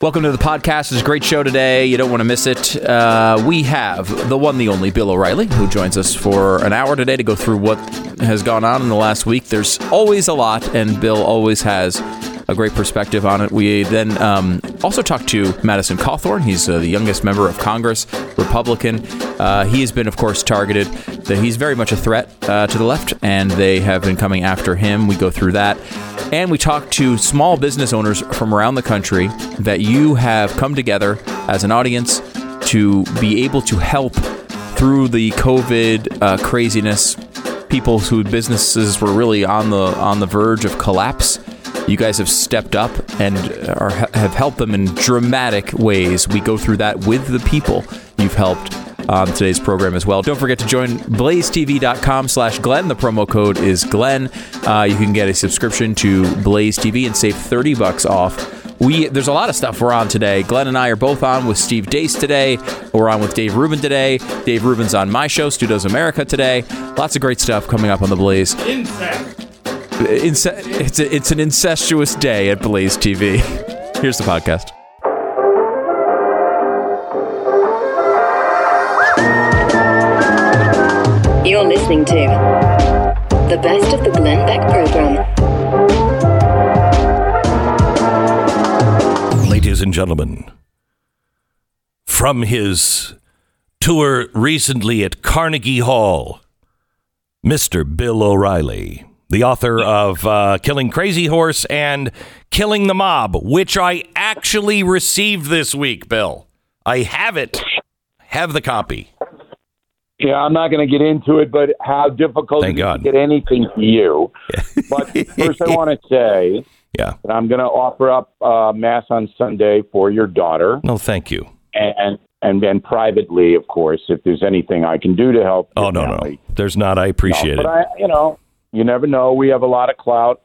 Welcome to the podcast. It's a great show today. You don't want to miss it. Uh, we have the one, the only Bill O'Reilly, who joins us for an hour today to go through what has gone on in the last week. There's always a lot, and Bill always has a great perspective on it. We then um, also talked to Madison Cawthorn. He's uh, the youngest member of Congress, Republican. Uh, he has been, of course, targeted. He's very much a threat uh, to the left, and they have been coming after him. We go through that. And we talk to small business owners from around the country that you have come together as an audience to be able to help through the COVID uh, craziness. People whose businesses were really on the on the verge of collapse. You guys have stepped up and are, have helped them in dramatic ways. We go through that with the people you've helped on today's program as well. Don't forget to join blazetv.com slash Glenn. The promo code is Glenn. Uh, you can get a subscription to Blaze TV and save 30 bucks off. We there's a lot of stuff we're on today. Glenn and I are both on with Steve Deace today. We're on with Dave Rubin today. Dave Rubin's on my show, Stu Does America today. Lots of great stuff coming up on the Blaze. Incest. Ince- it's a, it's an incestuous day at Blaze TV. Here's the podcast. You're listening to the best of the Glenn Beck program. Ladies and gentlemen, from his tour recently at Carnegie Hall, Mr. Bill O'Reilly, the author of uh, Killing Crazy Horse and Killing the Mob, which I actually received this week, Bill. I have it, have the copy. Yeah, I'm not going to get into it, but how difficult Thank it is God. to get anything to you. but first, I want to say Yeah. that I'm going to offer up uh, mass on Sunday for your daughter, No, thank you. and and then privately, of course, if there's anything I can do to help. Oh no, no, there's not. I No, appreciate but it. I, you know, you never know. We have a lot of clout,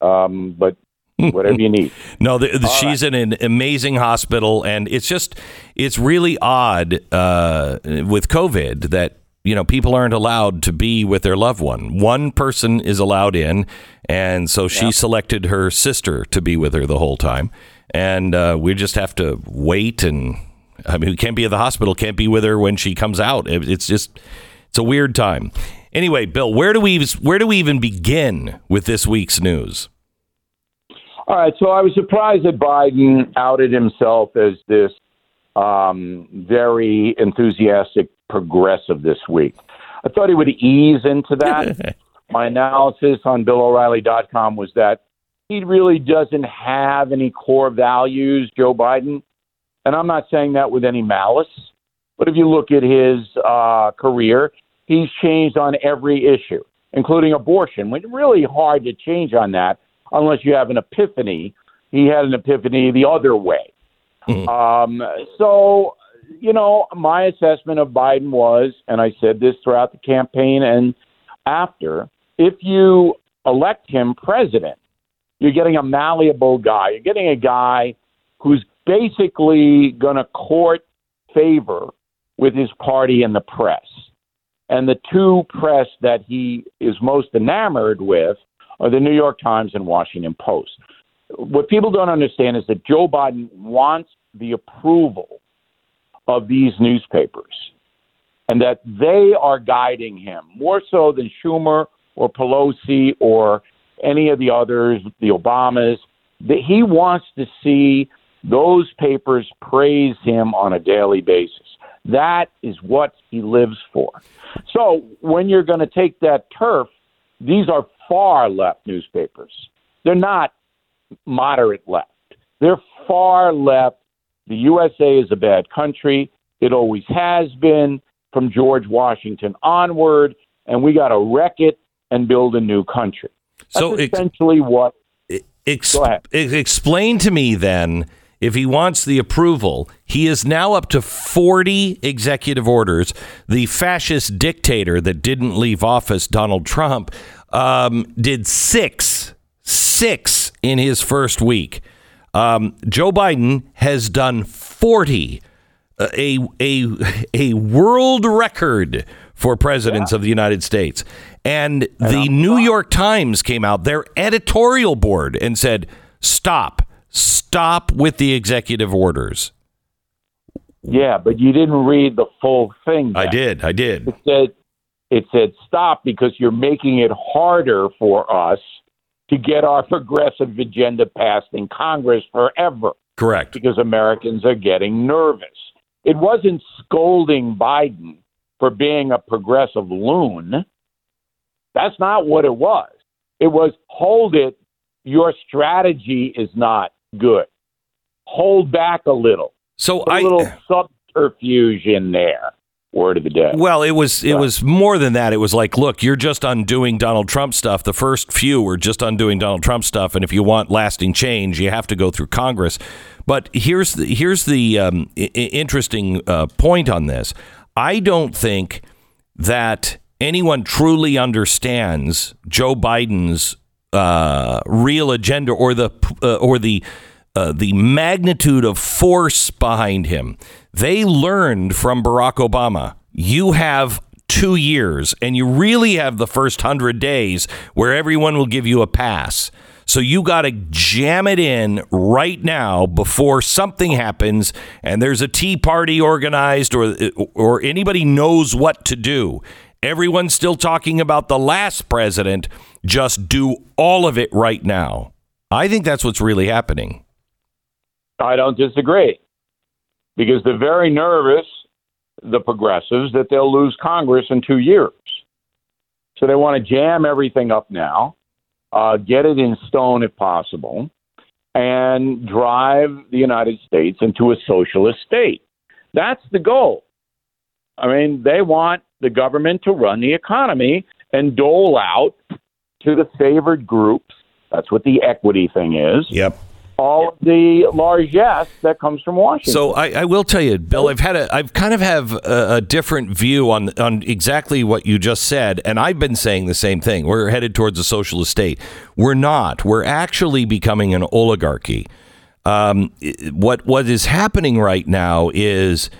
um, but whatever you need. No, the, the, she's in an amazing hospital, and it's just it's really odd uh, with COVID that you know people aren't allowed to be with their loved one. One person is allowed in, and so she selected her sister to be with her the whole time, and uh, we just have to wait. And I mean, we can't be at the hospital, can't be with her when she comes out. It's just it's a weird time. Anyway, Bill, where do we where do we even begin with this week's news? All right, so I was surprised that Biden outed himself as this um, very enthusiastic progressive this week. I thought he would ease into that. My analysis on BillO'Reilly.com was that he really doesn't have any core values, Joe Biden. And I'm not saying that with any malice, but if you look at his uh, career, he's changed on every issue, including abortion. It's really hard to change on that unless you have an epiphany. He had an epiphany the other way. Um, so, you know, my assessment of Biden was, and I said this throughout the campaign and after, if you elect him president, you're getting a malleable guy. You're getting a guy who's basically going to court favor with his party and the press. And the two press that he is most enamored with are the New York Times and Washington Post. What people don't understand is that Joe Biden wants the approval of these newspapers and that they are guiding him more so than Schumer or Pelosi or any of the others, the Obamas. That he wants to see those papers praise him on a daily basis. That is what he lives for. So when you're going to take that turf, these are far left newspapers. They're not moderate left. They're far left. The USA is a bad country. It always has been from George Washington onward, and we got to wreck it and build a new country. That's So essentially what. Ex- Go ahead. ex- explain to me then if he wants the approval, he is now up to 40 executive orders. The fascist dictator that didn't leave office, Donald Trump, um, did six, six in his first week. Um, Joe Biden has done 40, uh, a, a, a world record for presidents of the United States. And the New York Times came out, their editorial board, and said, stop, Stop with the executive orders. Yeah, but you didn't read the full thing. I did. I did. It said it said stop because you're making it harder for us to get our progressive agenda passed in Congress forever Correct. because Americans are getting nervous. It wasn't scolding Biden for being a progressive loon. That's not what it was. It was hold it. Your strategy is not good. Hold back a little. So A I little subterfuge in there. Word of the day. Well, it was it was more than that. It was like, look, you're just undoing Donald Trump stuff. The first few were just undoing Donald Trump stuff, and if you want lasting change, you have to go through Congress. But here's the here's the um, I- interesting uh, point on this. I don't think that anyone truly understands Joe Biden's uh, real agenda or the uh, or the uh, the magnitude of force behind him. They learned from Barack Obama. You have two years, and you really have the first hundred days where everyone will give you a pass. So you got to jam it in right now before something happens and there's a tea party organized or or anybody knows what to do. Everyone's still talking about the last president. Just do all of it right now. I think that's what's really happening. I don't disagree because they're very nervous, the progressives, that they'll lose Congress in two years. So they want to jam everything up now, uh, get it in stone if possible, and drive the United States into a socialist state. That's the goal. I mean, they want the government to run the economy and dole out to the favored groups. That's what the equity thing is Yep. all of the largesse that comes from Washington. So I, I will tell you, Bill. I've had a, I've kind of have a, a different view on on exactly what you just said, and I've been saying the same thing. We're headed towards a socialist state. We're not. We're actually becoming an oligarchy. Um, what what is happening right now is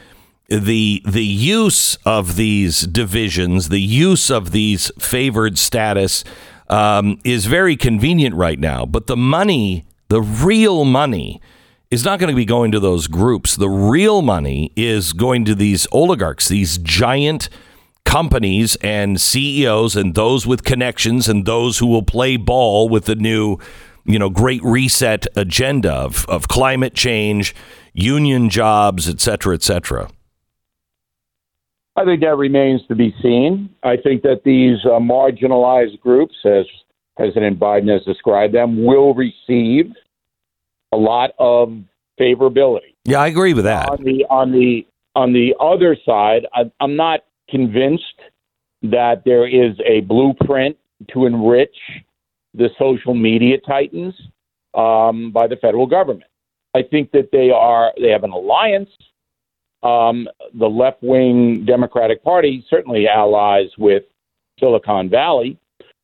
the the use of these divisions, the use of these favored status, um, is very convenient right now. But the money, the real money, is not going to be going to those groups. The real money is going to these oligarchs, these giant companies and CEOs, and those with connections, and those who will play ball with the new, you know, great reset agenda of, of climate change, union jobs, et cetera, et cetera. I think that remains to be seen. I think that these uh, marginalized groups, as President Biden has described them, will receive a lot of favorability. Yeah, I agree with that. On the on the on the other side, I, I'm not convinced that there is a blueprint to enrich the social media titans um, by the federal government. I think that they are they have an alliance. Um, the left wing Democratic Party certainly allies with Silicon Valley,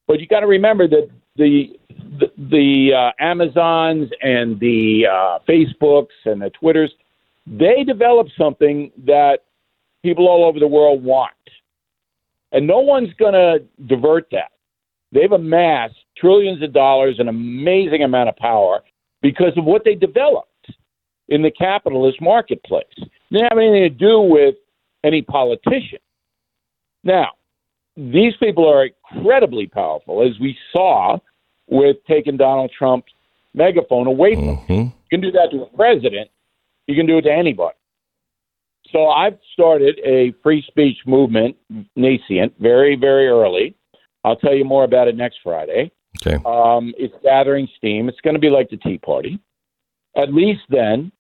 but you got to remember that the the, the uh, Amazons and the uh, Facebooks and the Twitters they developed something that people all over the world want, and no one's going to divert that. They've amassed trillions of dollars, and an amazing amount of power because of what they developed in the capitalist marketplace. Didn't have anything to do with any politician. Now, these people are incredibly powerful, as we saw with taking Donald Trump's megaphone away from him. Mhm. You can do that to a president, you can do it to anybody. So I've started a free speech movement, nascent, very, very early. I'll tell you more about it next Friday. Okay. Um, it's gathering steam. It's going to be like the Tea Party. At least then,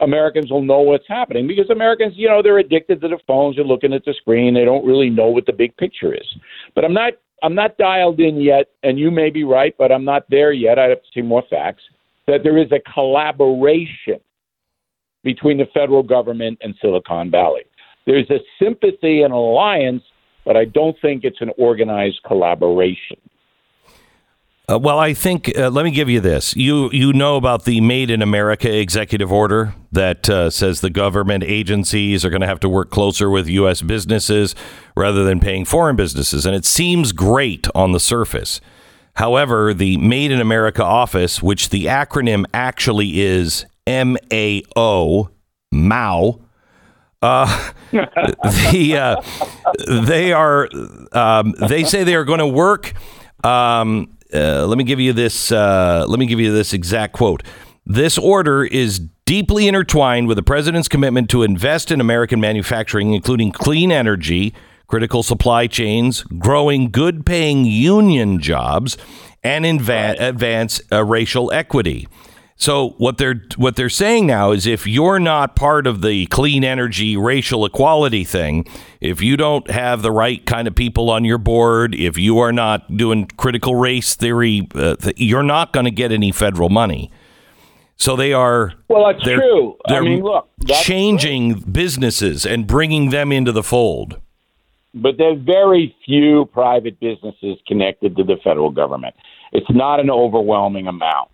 Americans will know what's happening because Americans, you know, they're addicted to the phones. They're looking at the screen. They don't really know what the big picture is. But I'm not. I'm not dialed in yet, and you may be right, but I'm not there yet. I have to see more facts. That there is a collaboration between the federal government and Silicon Valley. There's a sympathy and alliance, but I don't think it's an organized collaboration. Uh, well, I think uh, let me give you this. You you know about the Made in America executive order that uh, says the government agencies are going to have to work closer with U.S. businesses rather than paying foreign businesses, and it seems great on the surface. However, the Made in America office, which the acronym actually is MAO, MAO, uh, the uh, they are um, they say they are going to work. Um, uh, let me give you this. Uh, let me give you this exact quote. This order is deeply intertwined with the president's commitment to invest in American manufacturing, including clean energy, critical supply chains, growing good-paying union jobs, and inva- advance uh, racial equity. So what they're what they're saying now is if you're not part of the clean energy racial equality thing, if you don't have the right kind of people on your board, if you are not doing critical race theory, uh, th- you're not going to get any federal money. So they are Well, that's they're, true. I They're mean, look, changing businesses and bringing them into the fold. but there are very few private businesses connected to the federal government. It's not an overwhelming amount.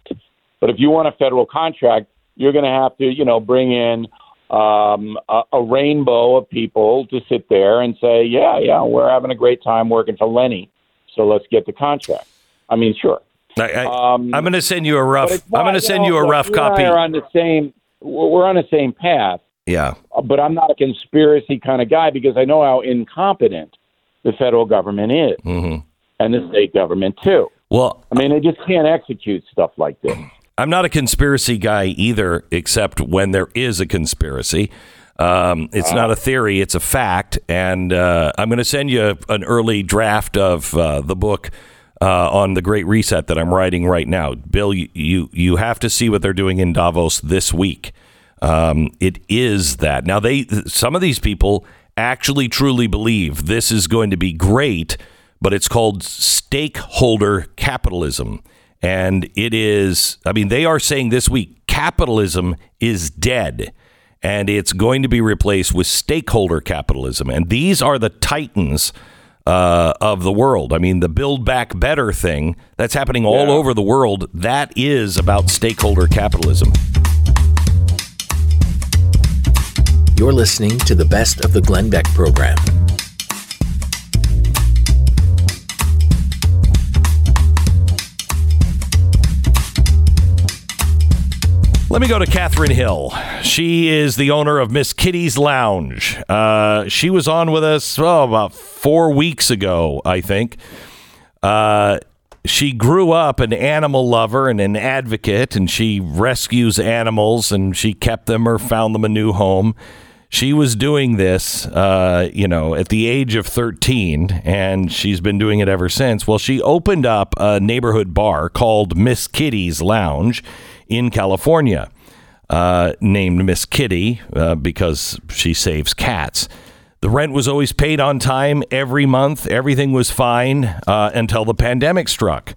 But if you want a federal contract, you're going to have to, you know, bring in um, a, a rainbow of people to sit there and say, yeah, yeah, we're having a great time working for Lenny, so let's get the contract. I mean, sure. I, I, Um, I'm going to send you a rough. I'm going to send you a rough you and I copy. are on the same. We're we're on the same path. Yeah. Uh, but I'm not a conspiracy kind of guy because I know how incompetent the federal government is, Mhm. and the state government too. Well, I mean, they just can't execute stuff like this. I'm not a conspiracy guy either, except when there is a conspiracy. Um, it's not a theory; it's a fact. And uh, I'm going to send you an early draft of uh, the book uh, on the Great Reset that I'm writing right now. Bill, you you, have to see what they're doing in Davos this week. Um, it is that now they some of these people actually truly believe this is going to be great, but it's called stakeholder capitalism. And it is, I mean, they are saying this week capitalism is dead and it's going to be replaced with stakeholder capitalism. And these are the titans uh, of the world. I mean, the Build Back Better thing that's happening all Yeah. over the world, that is about stakeholder capitalism. You're listening to the best of the Glenn Beck program. Let me go to Catherine Hill. She is the owner of Miss Kitty's Lounge. Uh, she was on with us oh, about four weeks ago, I think. Uh, she grew up an animal lover and an advocate, and she rescues animals and she kept them or found them a new home. She was doing this, uh, you know, at the age of 13, and she's been doing it ever since. Well, she opened up a neighborhood bar called Miss Kitty's Lounge in California, uh, named Miss Kitty uh, because she saves cats. The rent was always paid on time every month. Everything was fine uh, until the pandemic struck.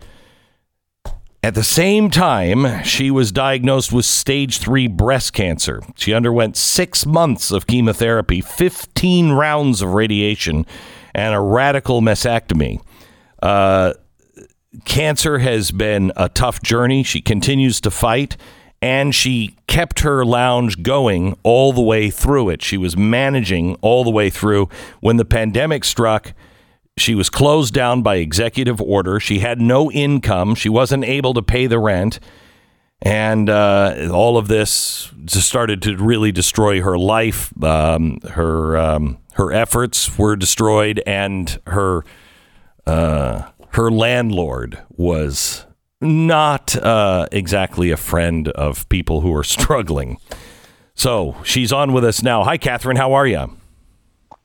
At the same time, she was diagnosed with stage three breast cancer. She underwent six months of chemotherapy, 15 rounds of radiation, and a radical mastectomy. Uh, cancer has been a tough journey. She continues to fight, and she kept her lounge going all the way through it. She was managing all the way through. When the pandemic struck, she was closed down by executive order. She had no income. She wasn't able to pay the rent. And uh, all of this started to really destroy her life. Um, her um, her efforts were destroyed, and her uh, her landlord was not uh, exactly a friend of people who are struggling. So she's on with us now. Hi, Catherine. How are you?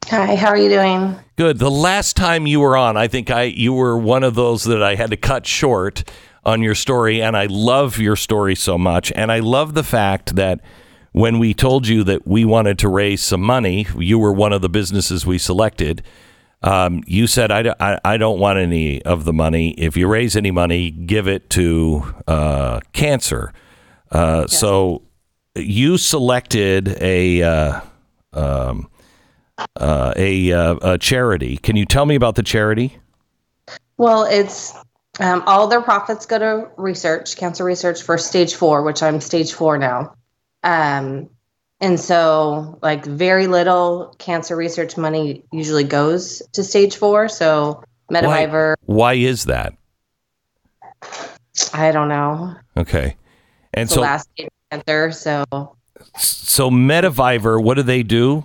Hi, how are you doing? Good. The last time you were on, I think I you were one of those that I had to cut short on your story, and I love your story so much, and I love the fact that when we told you that we wanted to raise some money, you were one of the businesses we selected. Um, you said, I, don't- I, I don't want any of the money. If you raise any money, give it to uh, cancer. Uh, So you selected a uh, um, uh, a, uh, a charity. Can you tell me about the charity? Well, it's um, all their profits go to research, cancer research for stage four, which I'm stage four now. Um, and so, like, very little cancer research money usually goes to stage four. So, Why, Metavivor, why is that? I don't know. Okay. And It's so last cancer, so so Metavivor, what do they do?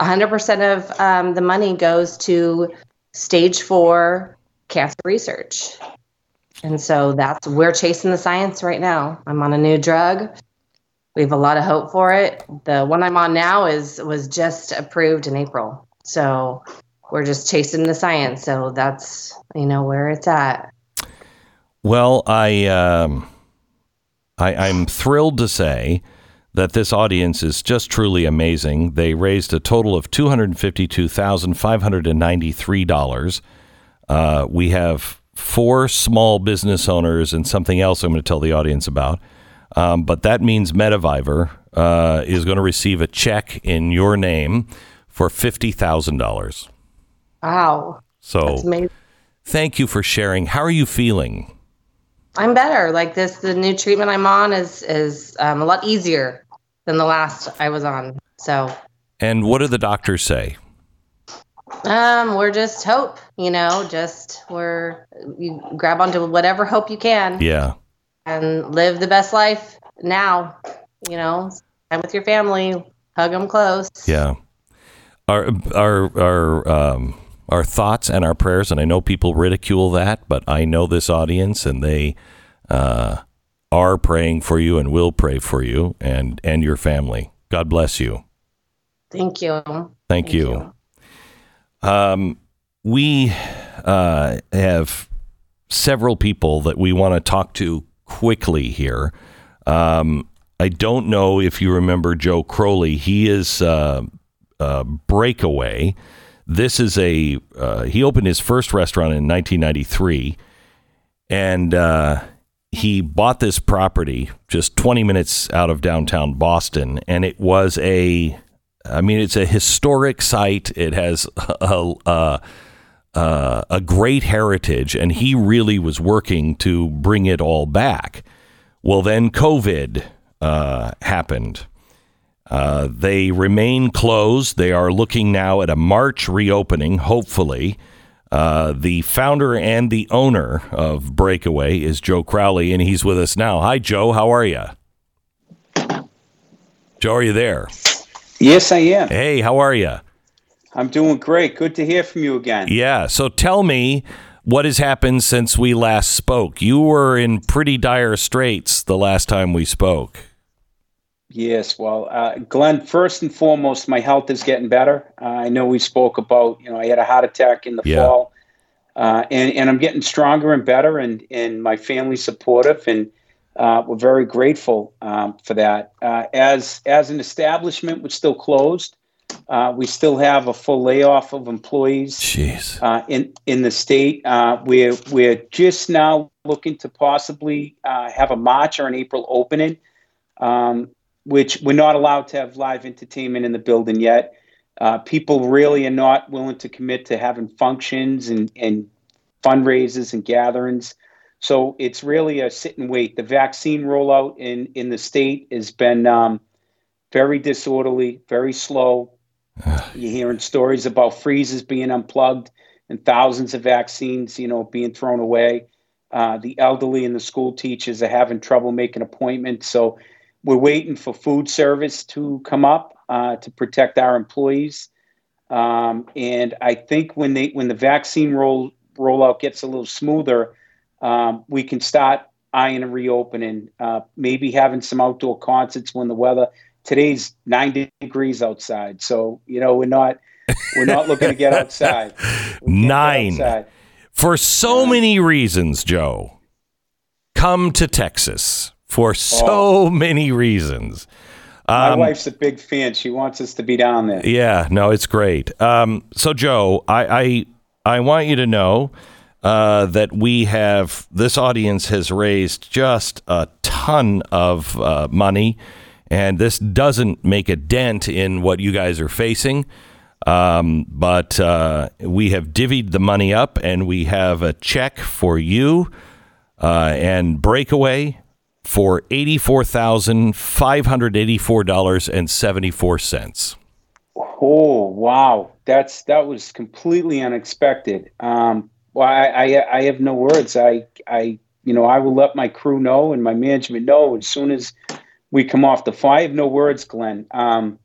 100% of um, the money goes to stage four cancer research. And so that's, we're chasing the science right now. I'm on a new drug. We have a lot of hope for it. The one I'm on now is was just approved in April. So we're just chasing the science. So that's, you know, where it's at. Well, I, um, I I'm thrilled to say that this audience is just truly amazing. They raised a total of two hundred fifty-two thousand five hundred and ninety-three dollars. Uh, we have four small business owners and something else I'm going to tell the audience about. Um, but that means Metavivor uh, is going to receive a check in your name for fifty thousand dollars. Wow. So thank you for sharing. How are you feeling? I'm better. Like this, the new treatment I'm on is is um, a lot easier than the last I was on. So And what do the doctors say? um, we're just hope, you know, just we're you grab onto whatever hope you can Yeah. And live the best life now. You know, time with your family, hug them close. Yeah. Our our our um our thoughts and our prayers, and I know people ridicule that, but I know this audience, and they uh, are praying for you and will pray for you and and your family. God bless you. Thank you. Thank, you. Um, we uh, have several people that we want to talk to quickly here. Um, I don't know if you remember Joe Crowley. He is uh, uh, Breakaway. This is a uh, he opened his first restaurant in 1993, and uh, he bought this property just 20 minutes out of downtown Boston, and it was a I mean, it's a historic site. It has a, a, a, a great heritage, and he really was working to bring it all back. Well, then COVID uh, happened. Uh, they remain closed. They are looking now at a March reopening, hopefully. Uh, the founder and the owner of Breakaway is Joe Crowley, and he's with us now. Hi, Joe. How are you? Joe, are you there? Yes, I am. Hey, how are you? I'm doing great. Good to hear from you again. Yeah. So tell me what has happened since we last spoke. You were in pretty dire straits the last time we spoke. Yes, well, uh, Glenn, first and foremost, my health is getting better. Uh, I know we spoke about, you know, I had a heart attack in the Yeah. fall, uh, and, and I'm getting stronger and better, and, and my family's supportive, and uh, we're very grateful um, for that. Uh, as, as an establishment, we're still closed. Uh, we still have a full layoff of employees. Jeez. uh, in in the state. Uh, we're we're just now looking to possibly uh, have a March or an April opening, um, which we're not allowed to have live entertainment in the building yet. Uh, people really are not willing to commit to having functions and, and fundraisers and gatherings. So it's really a sit and wait. The vaccine rollout in, in the state has been um, very disorderly, very slow. You're hearing stories about freezers being unplugged and thousands of vaccines, you know, being thrown away. Uh, the elderly and the school teachers are having trouble making appointments. So we're waiting for food service to come up uh, to protect our employees. Um, and I think when they when the vaccine roll rollout gets a little smoother, um, we can start eyeing a reopening. Uh, maybe having some outdoor concerts when the weather. Today's 90 degrees outside, so you know we're not we're not looking to get outside. Can't get Nine. outside. For so many reasons, Joe, come to Texas for so many reasons. My Um, wife's a big fan. She wants us to be down there. Yeah, no, it's great. Um, so, Joe, I, I I want you to know uh, that we have this audience has raised just a ton of uh, money, and this doesn't make a dent in what you guys are facing. Um, but uh, we have divvied the money up, and we have a check for you uh, and breakaway for eighty-four thousand five hundred eighty-four dollars and seventy-four cents. Oh wow, that's that was completely unexpected. Um, well, I, I I have no words. I I you know, I will let my crew know and my management know as soon as we come off the fly. I have no words, Glenn. Um,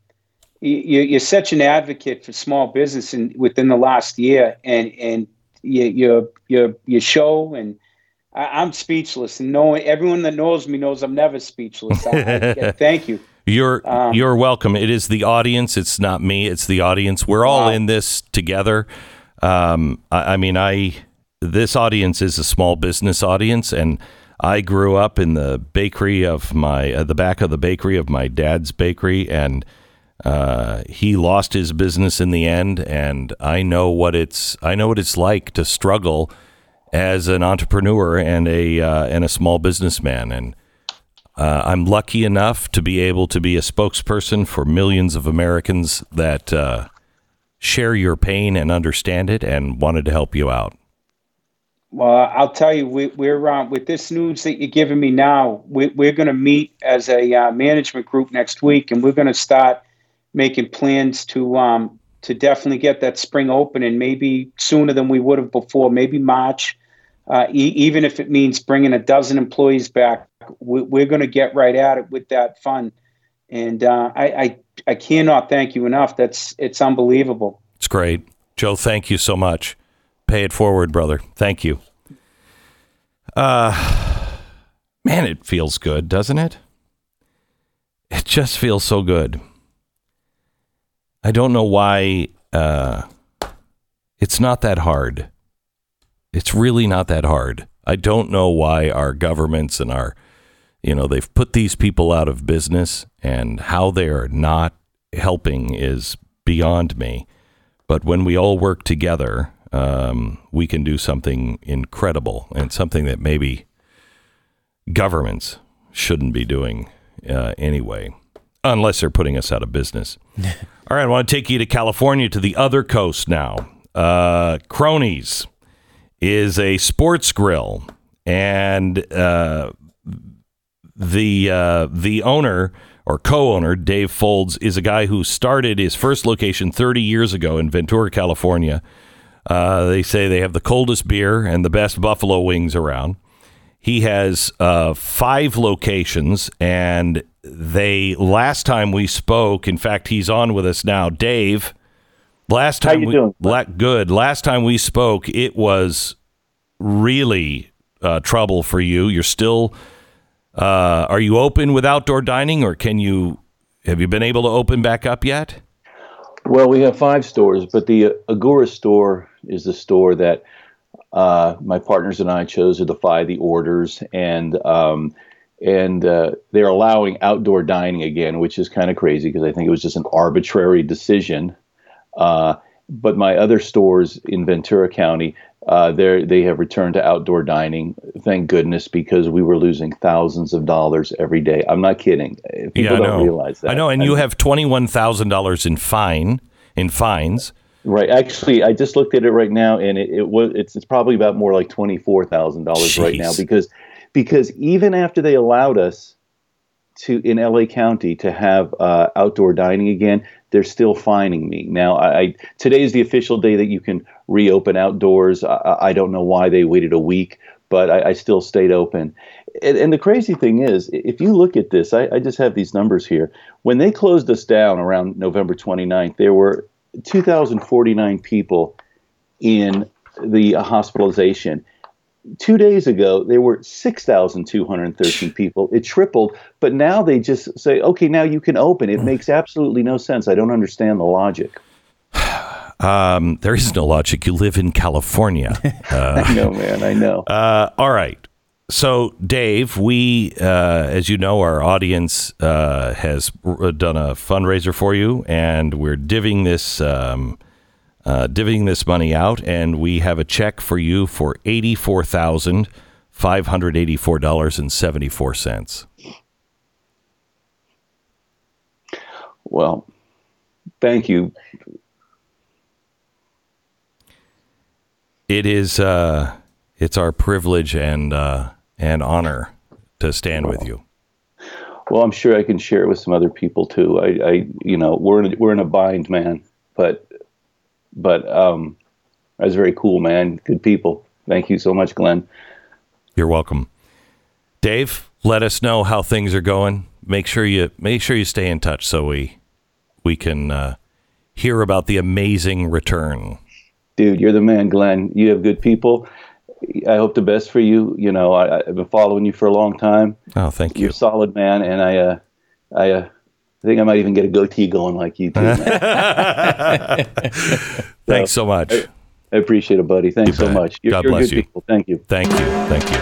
you, you're such an advocate for small business and within the last year, and and you, your your your show and I, am speechless. And knowing everyone that knows me knows I'm never speechless. I, I, thank you. You're um, you're welcome. It is the audience. It's not me. It's the audience. We're all wow. in this together. Um, I, I mean, I this audience is a small business audience, and I grew up in the bakery of my uh, the back of the bakery of my dad's bakery, and uh, he lost his business in the end, and I know what it's I know what it's like to struggle as an entrepreneur and a uh, and a small businessman, and uh, I'm lucky enough to be able to be a spokesperson for millions of Americans that uh, share your pain and understand it, and wanted to help you out. Well, I'll tell you, we, are uh, with this news that you're giving me now. We, are going to meet as a uh, management group next week, and we're going to start making plans to um, to definitely get that spring open, and maybe sooner than we would have before, maybe March. Uh, e- even if it means bringing a dozen employees back, we, are going to get right at it with that fund. And uh, I, I I cannot thank you enough. That's it's unbelievable. It's great, Joe. Thank you so much. Pay it forward, brother. Thank you. Uh, man, it feels good, doesn't it? It just feels so good. I don't know why uh, it's not that hard. It's really not that hard. I don't know why our governments and our, you know, they've put these people out of business and how they are not helping is beyond me. But when we all work together, um, we can do something incredible and something that maybe governments shouldn't be doing uh, anyway unless they're putting us out of business. All right, I want to take you to California to the other coast now. Uh, Cronies is a sports grill, and uh, the uh, the owner or co-owner Dave Folds is a guy who started his first location 30 years ago in Ventura, California. Uh, they say they have the coldest beer and the best buffalo wings around. He has uh, five locations, and they last time we spoke. In fact, he's on with us now, Dave. Last time we doing? La- good. Last time we spoke, it was really uh, trouble for you. You're still. Uh, are you open with outdoor dining, or can you? Have you been able to open back up yet? Well, we have five stores, but the Agoura store is the store that uh, my partners and I chose to defy the orders, and um, and uh, they're allowing outdoor dining again, which is kind of crazy because I think it was just an arbitrary decision. Uh, but my other stores in Ventura County, uh, they have returned to outdoor dining. Thank goodness, because we were losing thousands of dollars every day. I'm not kidding. People yeah, don't realize that. I know, and, and you have twenty one thousand dollars in fine in fines Right. Actually, I just looked at it right now, and it, it was it's, it's probably about more like twenty four thousand dollars right now because because even after they allowed us to in LA County to have uh, outdoor dining again, they're still fining me. Now, I, I, today is the official day that you can reopen outdoors. I, I don't know why they waited a week, but I, I still stayed open. And, and, the crazy thing is, if you look at this, I, I just have these numbers here. When they closed us down around November 29th, there were 2,049 people in the hospitalization. Two days ago, there were 6,213 people. It tripled, but now they just say, okay, now you can open. It makes absolutely no sense. I don't understand the logic. Um, there is no logic. You live in California. Uh, I know, man. I know. Uh, all right. So, Dave, we, uh, as you know, our audience uh, has done a fundraiser for you, and we're divvying this um, uh, divvying this money out, and we have a check for you for eighty four thousand five hundred eighty four dollars and seventy four cents. Well, thank you. It is. Uh, it's our privilege and uh, and honor to stand with you. Well, I'm sure I can share it with some other people too. I, I you know, we're in a, we're in a bind, man. But, but um, that's very cool, man. Good people. Thank you so much, Glenn. You're welcome. Dave, let us know how things are going. Make sure you make sure you stay in touch so we we can uh, hear about the amazing return. Dude, you're the man, Glenn. You have good people. I hope the best for you. You know, I, have been following you for a long time. Oh, thank you. You're a solid man, and I, uh, I, uh, I think I might even get a goatee going like you too. Thanks so much. I, I, appreciate it, buddy. Thanks so much. You're, God you're bless you. People. Thank you. Thank you. Thank you.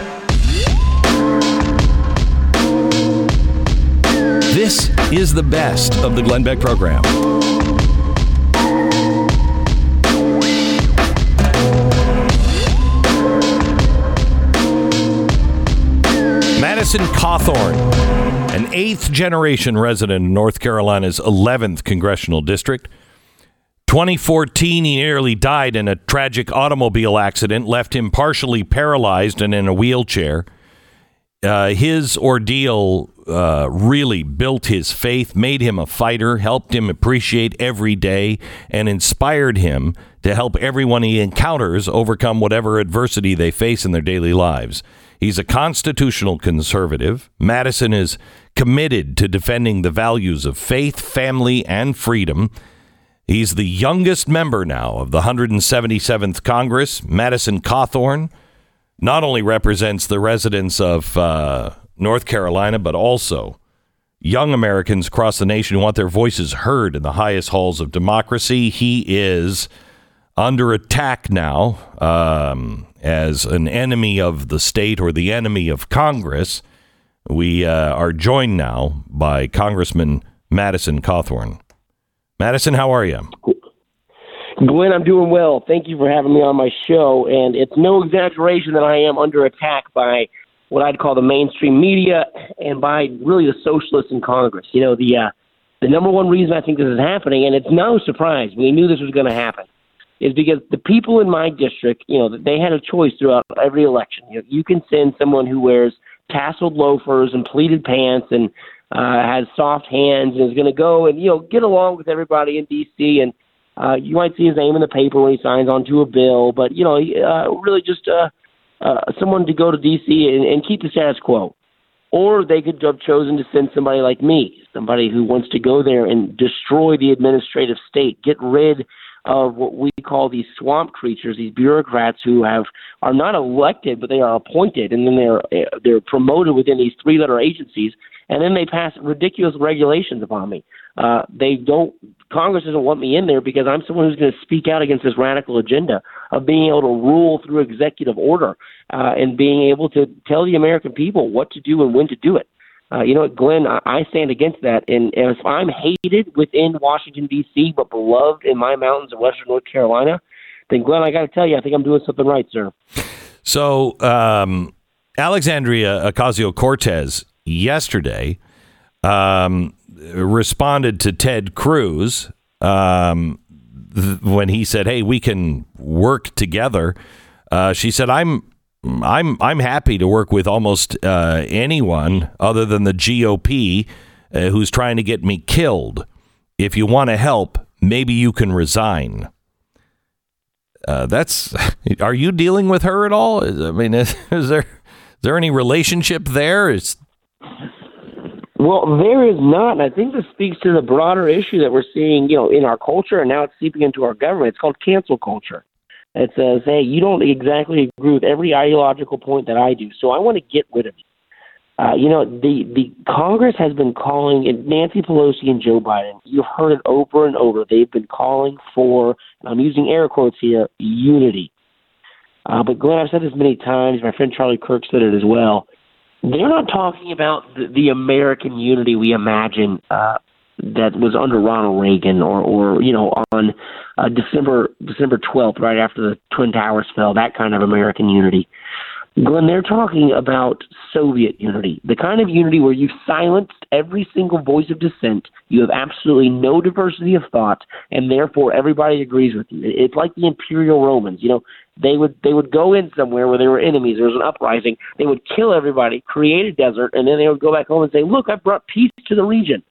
This is the best of the Glenn Beck program. Madison Cawthorn, an eighth generation resident in North Carolina's 11th congressional district. 2014, he nearly died in a tragic automobile accident, left him partially paralyzed and in a wheelchair. Uh, his ordeal uh, really built his faith, made him a fighter, helped him appreciate every day, and inspired him to help everyone he encounters overcome whatever adversity they face in their daily lives. He's a constitutional conservative. Madison is committed to defending the values of faith, family, and freedom. He's the youngest member now of the 177th Congress. Madison Cawthorn not only represents the residents of uh, North Carolina, but also young Americans across the nation who want their voices heard in the highest halls of democracy. He is under attack now. Um, as an enemy of the state or the enemy of Congress. We uh, are joined now by Congressman Madison Cawthorn. Madison, how are you? Glenn, I'm doing well. Thank you for having me on my show. And it's no exaggeration that I am under attack by what I'd call the mainstream media and by really the socialists in Congress. You know, the uh, the number one reason I think this is happening, and it's no surprise, we knew this was going to happen, is because the people in my district, you know, they had a choice throughout every election. You, know, you can send someone who wears tasseled loafers and pleated pants and uh, has soft hands and is going to go and you know get along with everybody in D.C. and uh, you might see his name in the paper when he signs onto a bill, but you know, uh, really just uh, uh, someone to go to D.C. And, and keep the status quo. Or they could have chosen to send somebody like me, somebody who wants to go there and destroy the administrative state, get rid of what we call these swamp creatures, these bureaucrats who have are not elected but they are appointed, and then they're they're promoted within these three letter agencies, and then they pass ridiculous regulations upon me. Uh, they don't. Congress doesn't want me in there because I'm someone who's going to speak out against this radical agenda of being able to rule through executive order uh, and being able to tell the American people what to do and when to do it. Uh, you know what, Glenn, I stand against that. And if I'm hated within Washington, D.C., but beloved in my mountains of Western North Carolina, then, Glenn, I got to tell you, I think I'm doing something right, sir. So, um, Alexandria Ocasio Cortez yesterday um, responded to Ted Cruz um, th- when he said, Hey, we can work together. Uh, she said, I'm I'm I'm happy to work with almost uh, anyone other than the GOP uh, who's trying to get me killed. If you want to help, maybe you can resign. Uh, that's. Are you dealing with her at all? I mean, is, is there is there any relationship there? Is well, there is not, and I think this speaks to the broader issue that we're seeing, you know, in our culture, and now it's seeping into our government. It's called cancel culture. It says, hey, you don't exactly agree with every ideological point that I do, so I want to get rid of you. Uh, you know, the, the Congress has been calling, and Nancy Pelosi and Joe Biden, you've heard it over and over. They've been calling for, I'm using air quotes here, unity. Uh, but Glenn, I've said this many times. My friend Charlie Kirk said it as well. They're not talking about the, the American unity we imagine uh, that was under Ronald Reagan or, or you know, on uh, December December 12th, right after the Twin Towers fell, that kind of American unity. Glenn, they're talking about Soviet unity, the kind of unity where you've silenced every single voice of dissent, you have absolutely no diversity of thought, and therefore everybody agrees with you. It's like the Imperial Romans. You know, they would they would go in somewhere where there were enemies, there was an uprising, they would kill everybody, create a desert, and then they would go back home and say, "Look, I brought peace to the region."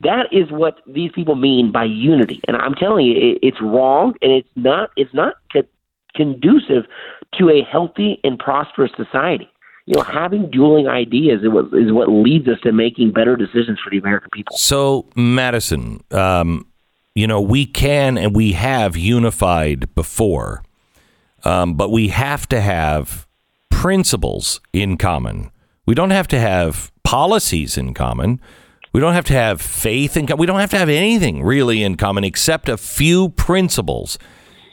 That is what these people mean by unity, and I'm telling you, it, it's wrong, and it's not. It's not co- conducive to a healthy and prosperous society. you know, having dueling ideas is what, is what leads us to making better decisions for the American people. So, Madison, um, you know, we can and we have unified before, um, but we have to have principles in common. We don't have to have policies in common. We don't have to have faith in. We don't have to have anything really in common except a few principles.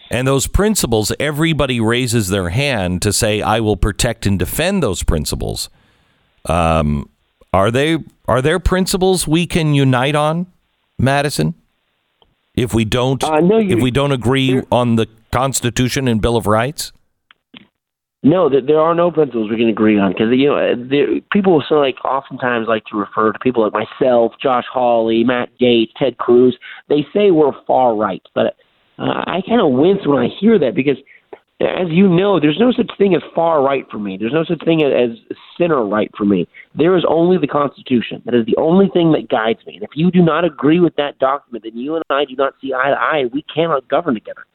And those principles, everybody raises their hand to say, I will protect and defend those principles. Um, are they are there principles we can unite on, Madison? If we don't Uh, no, you- if we don't agree on the Constitution and Bill of Rights? No, there, are no principles we can agree on because you know there, people so like oftentimes like to refer to people like myself, Josh Hawley, Matt Gaetz, Ted Cruz. They say we're far right, but uh, I kind of wince when I hear that because, as you know, there's no such thing as far right for me. There's no such thing as center right for me. There is only the Constitution. That is the only thing that guides me. And if you do not agree with that document, then you and I do not see eye to eye. We cannot govern together.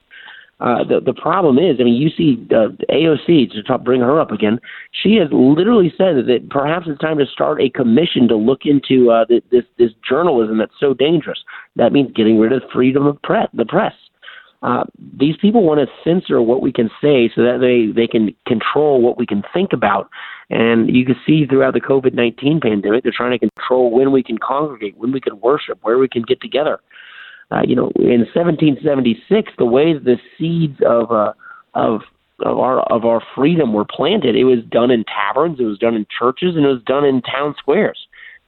Uh, the the problem is, I mean, you see uh, AOC to talk, bring her up again. She has literally said that perhaps it's time to start a commission to look into uh, the, this this journalism that's so dangerous. That means getting rid of freedom of press, the press. Uh, these people want to censor what we can say so that they they can control what we can think about. And you can see throughout the COVID nineteen pandemic, they're trying to control when we can congregate, when we can worship, where we can get together uh, you know, in 1776, the way the seeds of uh, of of our of our freedom were planted, it was done in taverns, it was done in churches, and it was done in town squares.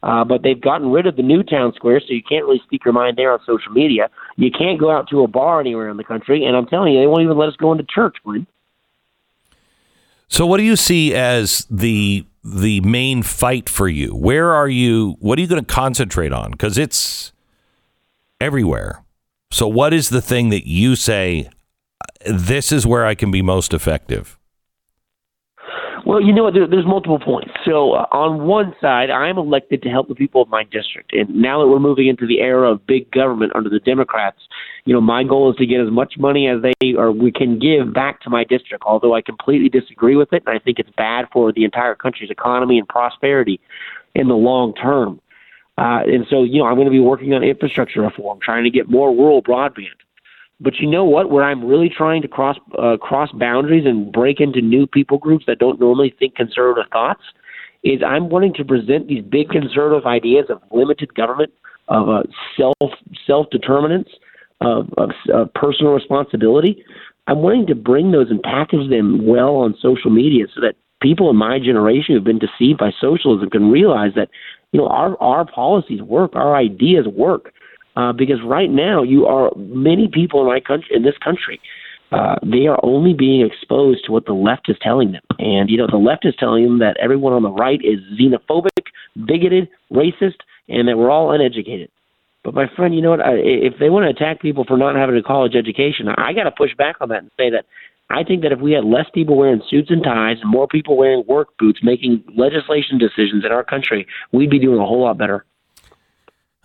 Uh, but they've gotten rid of the new town square, so you can't really speak your mind there on social media. You can't go out to a bar anywhere in the country, and I'm telling you, they won't even let us go into church, Glenn. So, what do you see as the the main fight for you? Where are you? What are you going to concentrate on? Because it's everywhere. So, what is the thing that you say? This is where I can be most effective. Well, you know what? There, there's multiple points. So, uh, on one side, I'm elected to help the people of my district. And now that we're moving into the era of big government under the Democrats, you know, my goal is to get as much money as they or we can give back to my district. Although I completely disagree with it, and I think it's bad for the entire country's economy and prosperity in the long term. Uh, and so, you know, I'm going to be working on infrastructure reform, trying to get more rural broadband. But you know what? Where I'm really trying to cross uh, cross boundaries and break into new people groups that don't normally think conservative thoughts is I'm wanting to present these big conservative ideas of limited government, of uh, self self determinance, of, of uh, personal responsibility. I'm wanting to bring those and package them well on social media so that people in my generation who've been deceived by socialism can realize that you know our our policies work, our ideas work. Uh, because right now, you are many people in my country, in this country, uh, they are only being exposed to what the left is telling them. And you know, the left is telling them that everyone on the right is xenophobic, bigoted, racist, and that we're all uneducated. But my friend, you know what? I, if they want to attack people for not having a college education, I got to push back on that and say that I think that if we had less people wearing suits and ties and more people wearing work boots making legislation decisions in our country, we'd be doing a whole lot better.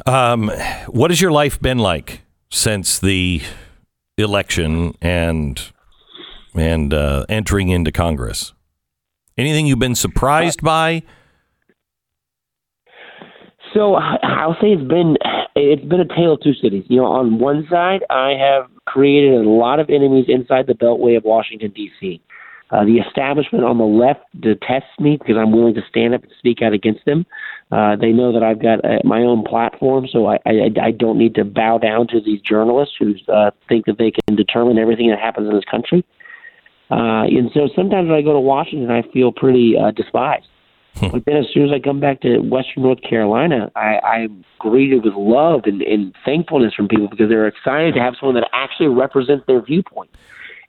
Um, what has your life been like since the election and and uh, entering into Congress? Anything you've been surprised by? So I'll say it's been it's been a tale of two cities. You know, on one side, I have created a lot of enemies inside the Beltway of Washington D.C. Uh, the establishment on the left detests me because I'm willing to stand up and speak out against them. Uh, they know that I've got uh, my own platform, so I, I, I don't need to bow down to these journalists who uh, think that they can determine everything that happens in this country. Uh, and so sometimes when I go to Washington, I feel pretty uh, despised. But then as soon as I come back to Western North Carolina, I, I'm greeted with love and, and thankfulness from people because they're excited to have someone that actually represents their viewpoint.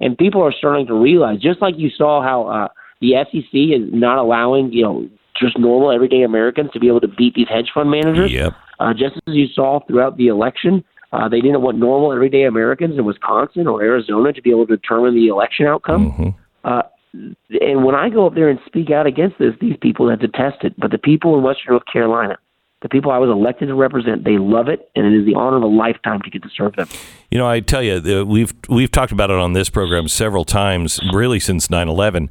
And people are starting to realize, just like you saw how uh, the SEC is not allowing, you know, just normal everyday Americans to be able to beat these hedge fund managers. Yep. Uh, just as you saw throughout the election, uh, they didn't want normal everyday Americans in Wisconsin or Arizona to be able to determine the election outcome. Mm-hmm. Uh, and when I go up there and speak out against this, these people have detested. But the people in Western North Carolina, the people I was elected to represent, they love it, and it is the honor of a lifetime to get to serve them. You know, I tell you, we've we've talked about it on this program several times, really since 9/11.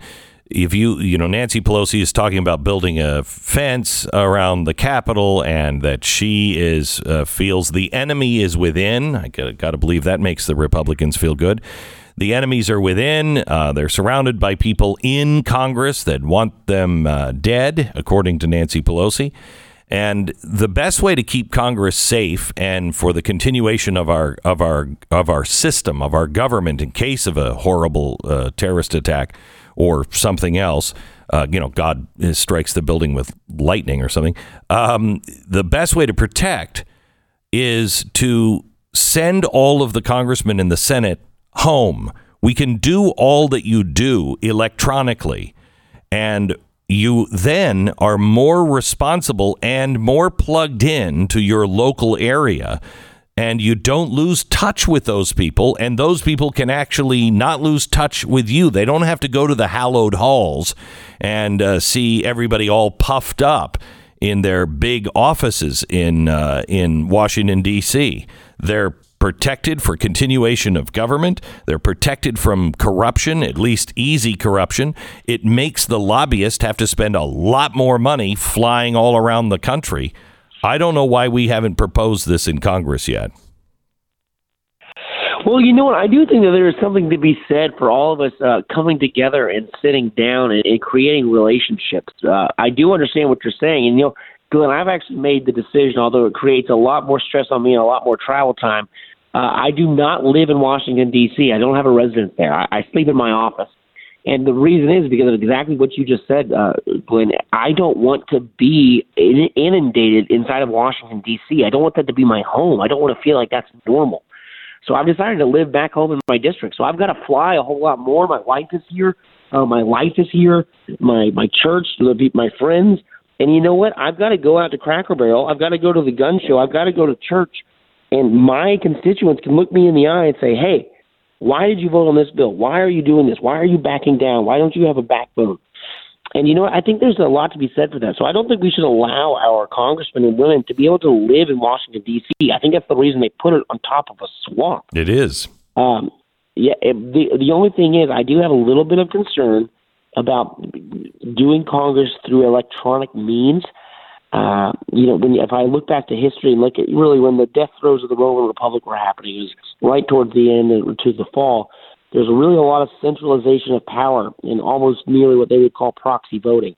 if you you know Nancy Pelosi is talking about building a fence around the Capitol and that she is uh, feels the enemy is within. I got, got to believe that makes the Republicans feel good. The enemies are within. Uh, they're surrounded by people in Congress that want them uh, dead, according to Nancy Pelosi. And the best way to keep Congress safe and for the continuation of our of our of our system of our government in case of a horrible uh, terrorist attack or something else, uh, you know, God strikes the building with lightning or something. Um, the best way to protect is to send all of the congressmen in the Senate home. We can do all that you do electronically, and you then are more responsible and more plugged in to your local area and you don't lose touch with those people and those people can actually not lose touch with you they don't have to go to the hallowed halls and uh, see everybody all puffed up in their big offices in uh, in Washington D.C. They're protected for continuation of government. They're protected from corruption, at least easy corruption. It makes the lobbyist have to spend a lot more money flying all around the country. I don't know why we haven't proposed this in Congress yet. Well, you know what? I do think that there is something to be said for all of us uh, coming together and sitting down and, and creating relationships. Uh, I do understand what you're saying, and you know, Glenn, I've actually made the decision, although it creates a lot more stress on me and a lot more travel time. Uh, I do not live in Washington D.C. I don't have a residence there. I, I sleep in my office, and the reason is because of exactly what you just said, uh, Glenn. I don't want to be inundated inside of Washington D.C. I don't want that to be my home. I don't want to feel like that's normal. So I've decided to live back home in my district. So I've got to fly a whole lot more. My wife is here. Uh, my life is here. My my church, my friends. And you know what? I've got to go out to Cracker Barrel. I've got to go to the gun show. I've got to go to church. And my constituents can look me in the eye and say, hey, why did you vote on this bill? Why are you doing this? Why are you backing down? Why don't you have a backbone? And you know what? I think there's a lot to be said for that. So I don't think we should allow our congressmen and women to be able to live in Washington, D.C. I think that's the reason they put it on top of a swamp. It is. Um, yeah. The, the only thing is, I do have a little bit of concern about doing Congress through electronic means. Uh, you know, when if I look back to history and look at really when the death throes of the Roman Republic were happening, it was right towards the end to the fall. There's really a lot of centralization of power in almost nearly what they would call proxy voting.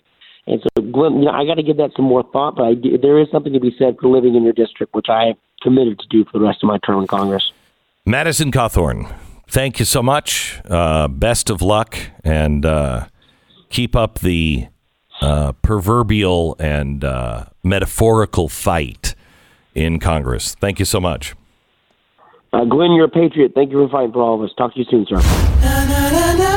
And so, Glenn, you know, I got to give that some more thought. But I there is something to be said for living in your district, which I have committed to do for the rest of my term in Congress. Madison Cawthorn, thank you so much. Uh, best of luck, and uh, keep up the uh, proverbial and uh, metaphorical fight in Congress. Thank you so much. Uh, Glenn, you're a patriot. Thank you for fighting for all of us. Talk to you soon, sir.